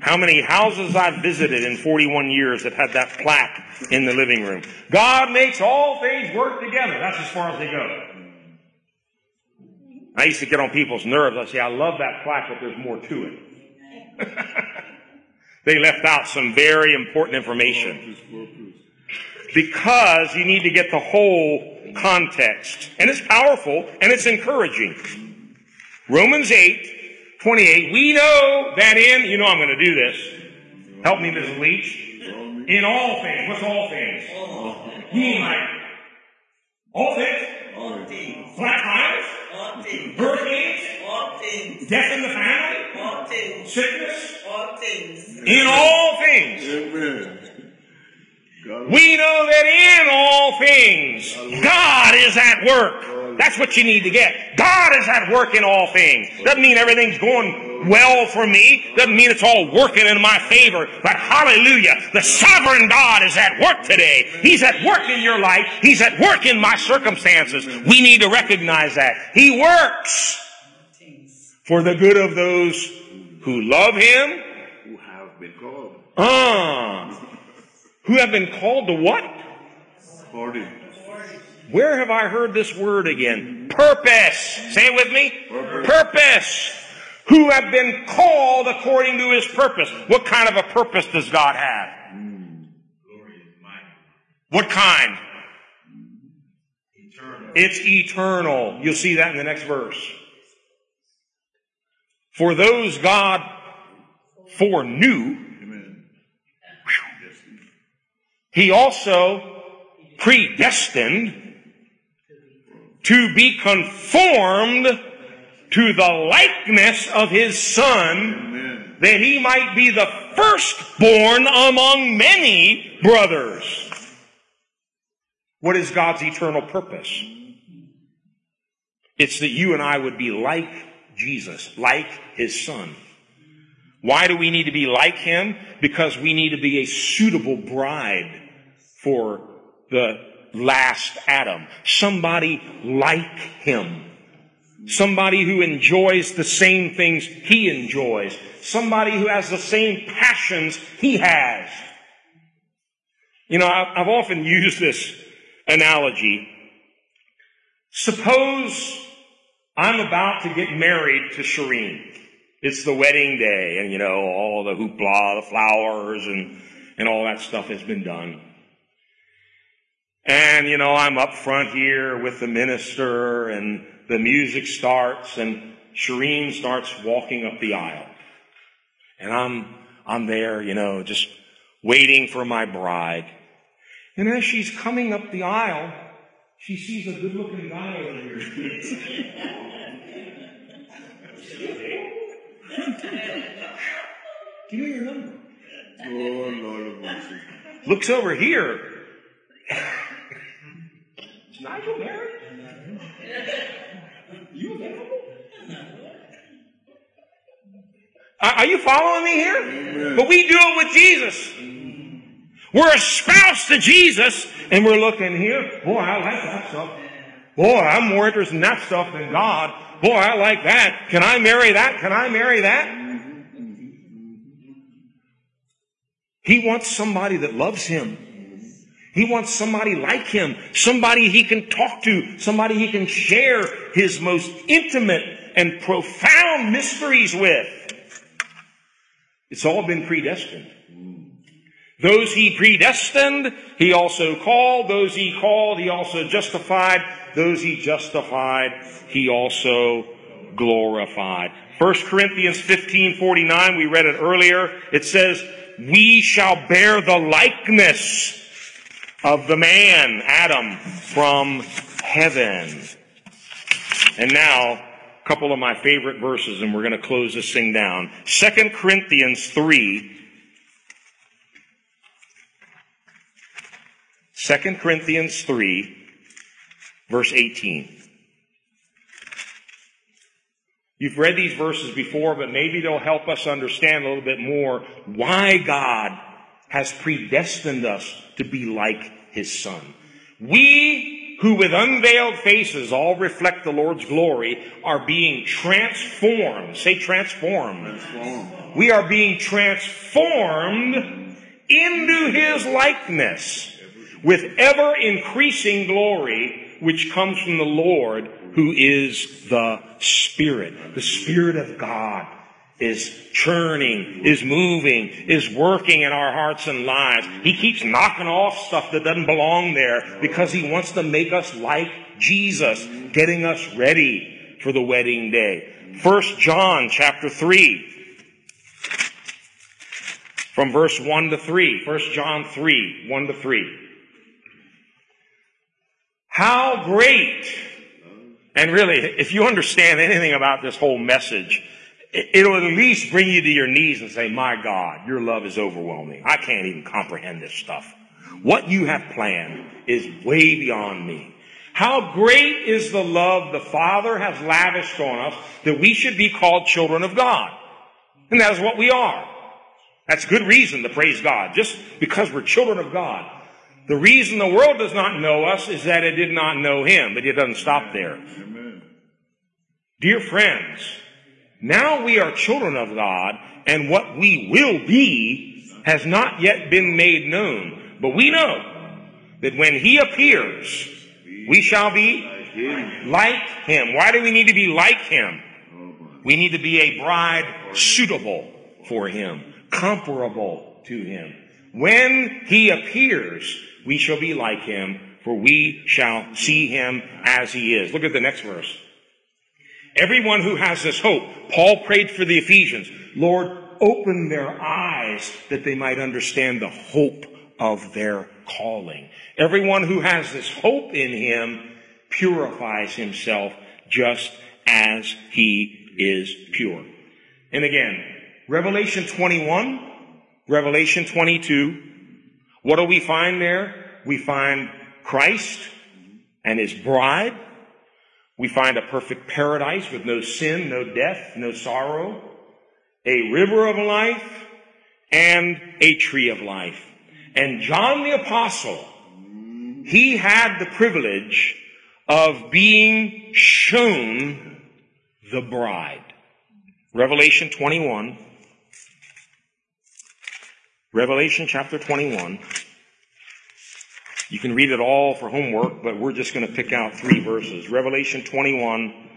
How many houses I've visited in 41 years that had that plaque in the living room. God makes all things work together. That's as far as they go. I used to get on people's nerves. I say, I love that plaque, but there's more to it. they left out some very important information. Because you need to get the whole context. And it's powerful and it's encouraging. Romans 8, 28, we know that in, you know I'm going to do this. Help me, Mrs. Leach. In all things. What's all things? He might. All things? All things. Flat tires? All things. Hurricanes? All things. Death in the family? All things. Sickness? All things. In all things. Amen. We know that in all things, God is at work. That's what you need to get. God is at work in all things. Doesn't mean everything's going well for me. Doesn't mean it's all working in my favor. But hallelujah, the sovereign God is at work today. He's at work in your life. He's at work in my circumstances. We need to recognize that. He works for the good of those who love Him. who have been called Ah. Who have been called to what? according Where have I heard this word again? Purpose. Say it with me. Purpose. Purpose. Who have been called according to his purpose. What kind of a purpose does God have? What kind? Eternal. It's eternal. You'll see that in the next verse. For those God foreknew, Amen. He also predestined to be conformed to the likeness of his son Amen. that he might be the firstborn among many brothers. What is God's eternal purpose? It's that you and I would be like Jesus, like his son. Why do we need to be like him? Because we need to be a suitable bride for the last Adam. Somebody like him. Somebody who enjoys the same things he enjoys. Somebody who has the same passions he has. You know, I've often used this analogy. Suppose I'm about to get married to Shireen. It's the wedding day and you know, all the hoopla, the flowers and, and all that stuff has been done. And you know, I'm up front here with the minister and the music starts and Shireen starts walking up the aisle. And I'm, I'm there, you know, just waiting for my bride. And as she's coming up the aisle, she sees a good looking guy over here. Give me your number. Oh, Lord of mercy. Looks over here. Is Nigel married? You available? Are are you following me here? But we do it with Jesus. We're a spouse to Jesus, and we're looking here. Boy, I like that stuff. Boy, I'm more interested in that stuff than God. Boy, I like that. Can I marry that? Can I marry that? He wants somebody that loves him. He wants somebody like him, somebody he can talk to, somebody he can share his most intimate and profound mysteries with. It's all been predestined. Those he predestined, he also called. Those he called, he also justified. Those he justified, he also glorified. 1 Corinthians 15, 49, we read it earlier. It says, we shall bear the likeness of the man, Adam, from heaven. And now, a couple of my favorite verses, and we're going to close this thing down. 2 Corinthians 3, 2 Corinthians 3, verse 18. You've read these verses before, but maybe they'll help us understand a little bit more why God has predestined us to be like His Son. We who with unveiled faces all reflect the Lord's glory are being transformed. Say transformed. Transform. We are being transformed into His likeness with ever increasing glory which comes from the Lord who is the Spirit. The Spirit of God is churning, is moving, is working in our hearts and lives. He keeps knocking off stuff that doesn't belong there because He wants to make us like Jesus, getting us ready for the wedding day. First John chapter 3 from verse 1 to 3. 1 John 3, 1 to 3. How great, and really, if you understand anything about this whole message, it'll at least bring you to your knees and say, my God, your love is overwhelming. I can't even comprehend this stuff. What you have planned is way beyond me. How great is the love the Father has lavished on us that we should be called children of God. And that is what we are. That's good reason to praise God, just because we're children of God. The reason the world does not know us is that it did not know Him, but it doesn't stop there. Amen. Dear friends, now we are children of God, and what we will be has not yet been made known. But we know that when He appears, we shall be like Him. Why do we need to be like Him? We need to be a bride suitable for Him, comparable to Him. When He appears, we shall be like Him, for we shall see Him as He is. Look at the next verse. Everyone who has this hope, Paul prayed for the Ephesians, Lord, open their eyes that they might understand the hope of their calling. Everyone who has this hope in him purifies himself just as he is pure. And again, Revelation 21, Revelation 22, what do we find there? We find Christ and his bride. We find a perfect paradise with no sin, no death, no sorrow, a river of life, and a tree of life. And John the Apostle, he had the privilege of being shown the bride. Revelation 21. Revelation chapter 21. You can read it all for homework, but we're just going to pick out three verses. Revelation 21.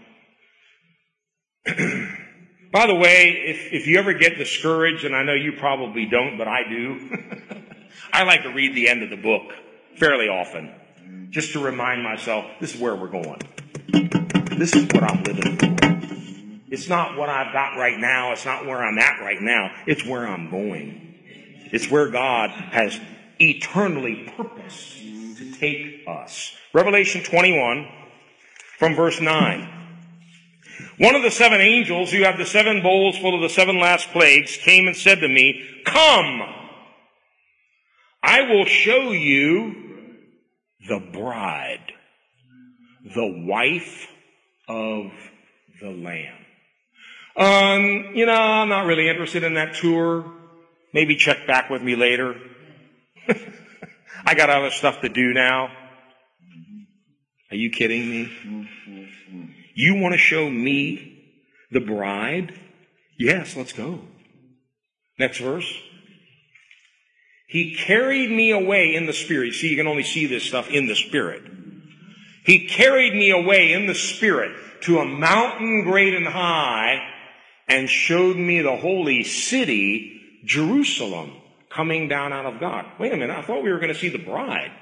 By the way, if, if you ever get discouraged, and I know you probably don't, but I do, I like to read the end of the book fairly often, just to remind myself, this is where we're going. This is what I'm living for. It's not what I've got right now. It's not where I'm at right now. It's where I'm going. It's where God has eternally purposed to take us. Revelation 21 from verse 9. One of the seven angels who had the seven bowls full of the seven last plagues came and said to me, Come, I will show you the bride, the wife of the Lamb. Um, you know, I'm not really interested in that tour. Maybe check back with me later. I got other stuff to do now. Are you kidding me? You want to show me the bride? Yes, let's go. Next verse. He carried me away in the spirit. See, you can only see this stuff in the spirit. He carried me away in the spirit to a mountain great and high and showed me the holy city, Jerusalem, coming down out of God. Wait a minute. I thought we were going to see the bride.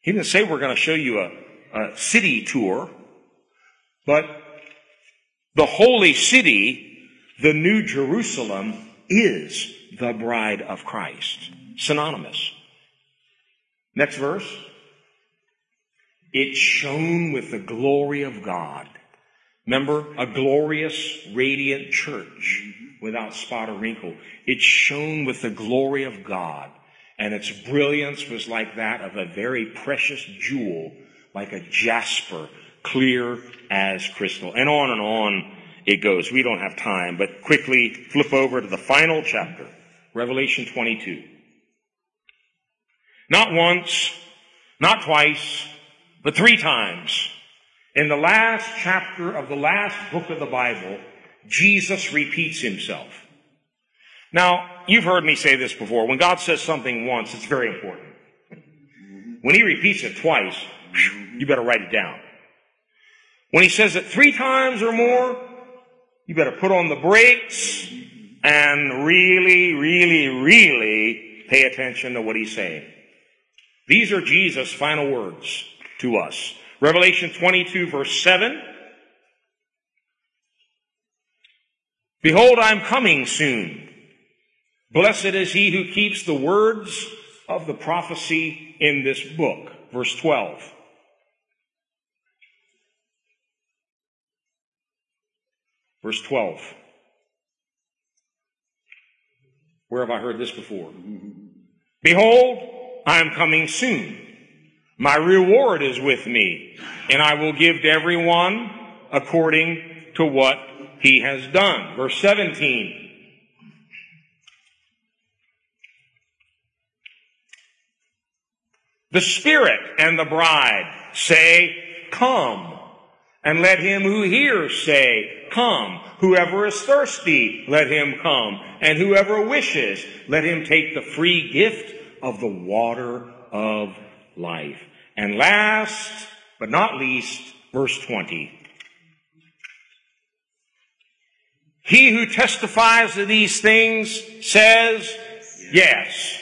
He didn't say we're going to show you a, a city tour, but the holy city, the new Jerusalem, is the bride of Christ. Synonymous. Next verse. It shone with the glory of God. Remember, a glorious, radiant church without spot or wrinkle. It shone with the glory of God, and its brilliance was like that of a very precious jewel, like a jasper, clear as crystal. And on and on it goes. We don't have time, but quickly flip over to the final chapter, Revelation 22. Not once, not twice, but three times. In the last chapter of the last book of the Bible, Jesus repeats himself. Now, you've heard me say this before. When God says something once, it's very important. When he repeats it twice, you better write it down. When he says it three times or more, you better put on the brakes and really, really, really pay attention to what he's saying. These are Jesus' final words to us. Revelation 22 verse 7. Behold, I'm coming soon. Blessed is he who keeps the words of the prophecy in this book. Verse 12. Verse 12. Where have I heard this before? Behold, I am coming soon. My reward is with me, and I will give to everyone according to what he has done. Verse 17. The Spirit and the bride say, Come. And let him who hears say, Come. Whoever is thirsty, let him come. And whoever wishes, let him take the free gift of the water of life. And last but not least, verse 20. He who testifies to these things says, Yes,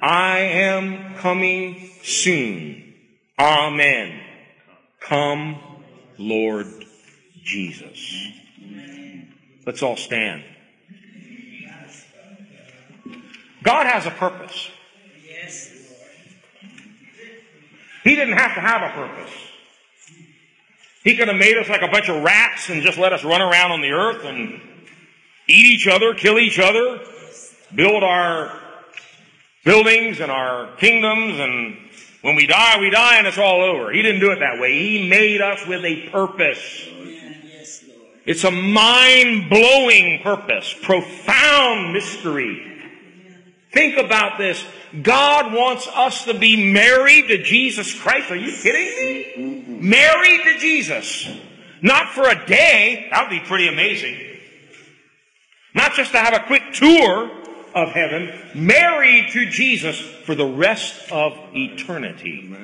I am coming soon. Amen. Come, Lord Jesus. Let's all stand. God has a purpose. Yes. He didn't have to have a purpose. He could have made us like a bunch of rats and just let us run around on the earth and eat each other, kill each other, build our buildings and our kingdoms and when we die, we die and it's all over. He didn't do it that way. He made us with a purpose. It's a mind-blowing purpose, profound mystery. Think about this. God wants us to be married to Jesus Christ. Are you kidding me? Married to Jesus. Not for a day. That would be pretty amazing. Not just to have a quick tour of heaven. Married to Jesus for the rest of eternity.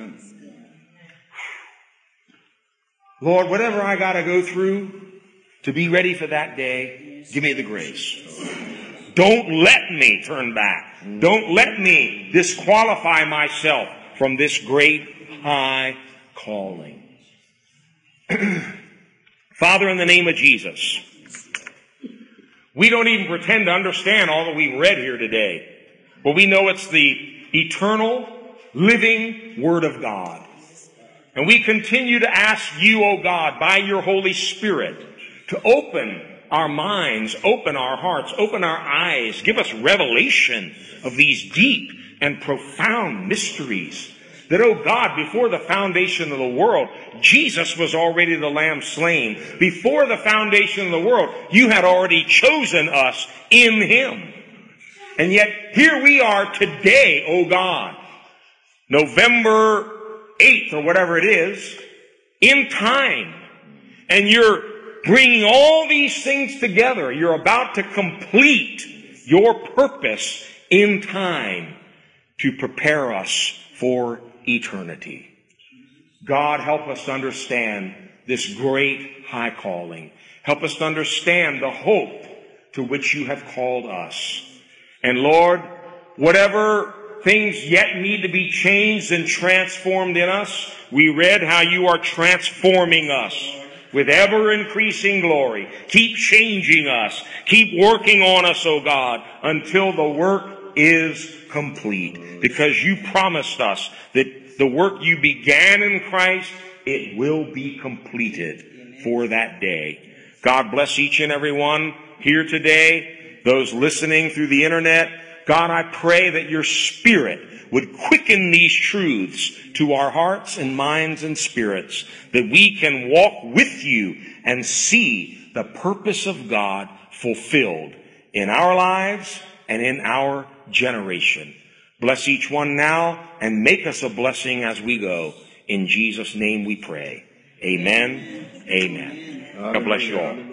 Lord, whatever I gotta go through to be ready for that day, give me the grace. Don't let me turn back. Mm. Don't let me disqualify myself from this great high calling. Father, in the name of Jesus, we don't even pretend to understand all that we've read here today. But we know it's the eternal, living Word of God. And we continue to ask you, O God, by your Holy Spirit, to open our minds, open our hearts, open our eyes, give us revelation of these deep and profound mysteries. That, oh God, before the foundation of the world, Jesus was already the lamb slain. Before the foundation of the world, you had already chosen us in Him. And yet, here we are today, oh God, November 8th or whatever it is, in time. And you're bringing all these things together. You're about to complete your purpose in time to prepare us for eternity. God, help us to understand this great high calling. Help us to understand the hope to which you have called us. And Lord, whatever things yet need to be changed and transformed in us, we read how you are transforming us with ever increasing glory. Keep changing us. Keep working on us, O God, until the work is complete. Because you promised us that the work you began in Christ, it will be completed for that day. God bless each and every one here today, those listening through the internet. God, I pray that your spirit would quicken these truths to our hearts and minds and spirits, that we can walk with you and see the purpose of God fulfilled in our lives and in our generation. Bless each one now and make us a blessing as we go. In Jesus' name we pray. Amen. Amen. God bless you all.